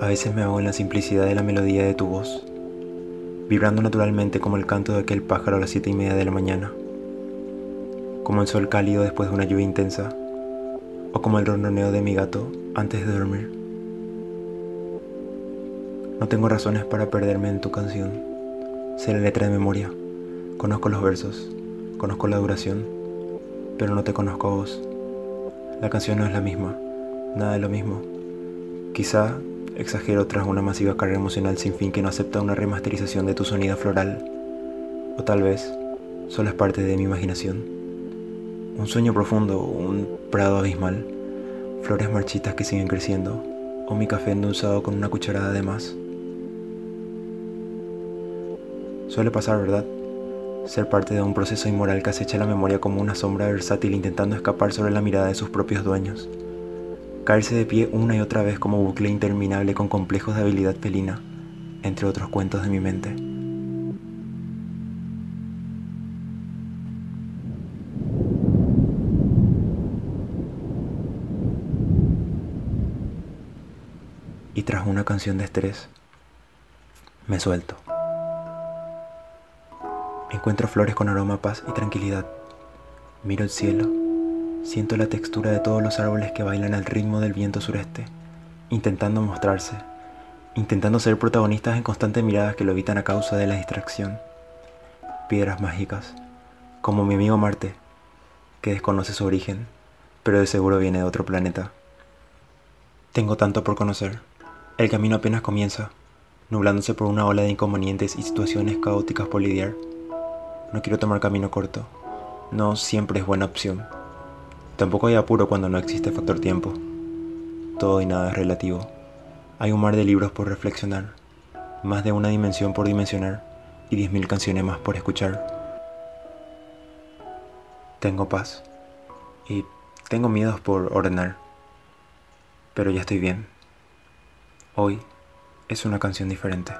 A veces me hago en la simplicidad de la melodía de tu voz, vibrando naturalmente como el canto de aquel pájaro a las siete y media de la mañana, como el sol cálido después de una lluvia intensa, o como el ronroneo de mi gato antes de dormir. No tengo razones para perderme en tu canción. Sé la letra de memoria, conozco los versos, conozco la duración, pero no te conozco a vos. La canción no es la misma, nada de lo mismo. Quizá exagero tras una masiva carga emocional sin fin que no acepta una remasterización de tu sonido floral. O tal vez solo es parte de mi imaginación. Un sueño profundo, un prado abismal, flores marchitas que siguen creciendo, o mi café endulzado con una cucharada de más. Suele pasar, ¿verdad? Ser parte de un proceso inmoral que acecha la memoria como una sombra versátil intentando escapar sobre la mirada de sus propios dueños caerse de pie una y otra vez como bucle interminable con complejos de habilidad felina, entre otros cuentos de mi mente. Y tras una canción de estrés, me suelto. Encuentro flores con aroma, paz y tranquilidad. Miro el cielo Siento la textura de todos los árboles que bailan al ritmo del viento sureste, intentando mostrarse, intentando ser protagonistas en constantes miradas que lo evitan a causa de la distracción. Piedras mágicas, como mi amigo Marte, que desconoce su origen, pero de seguro viene de otro planeta. Tengo tanto por conocer. El camino apenas comienza, nublándose por una ola de inconvenientes y situaciones caóticas por lidiar. No quiero tomar camino corto. No siempre es buena opción. Tampoco hay apuro cuando no existe factor tiempo. Todo y nada es relativo. Hay un mar de libros por reflexionar, más de una dimensión por dimensionar y diez mil canciones más por escuchar. Tengo paz y tengo miedos por ordenar, pero ya estoy bien. Hoy es una canción diferente.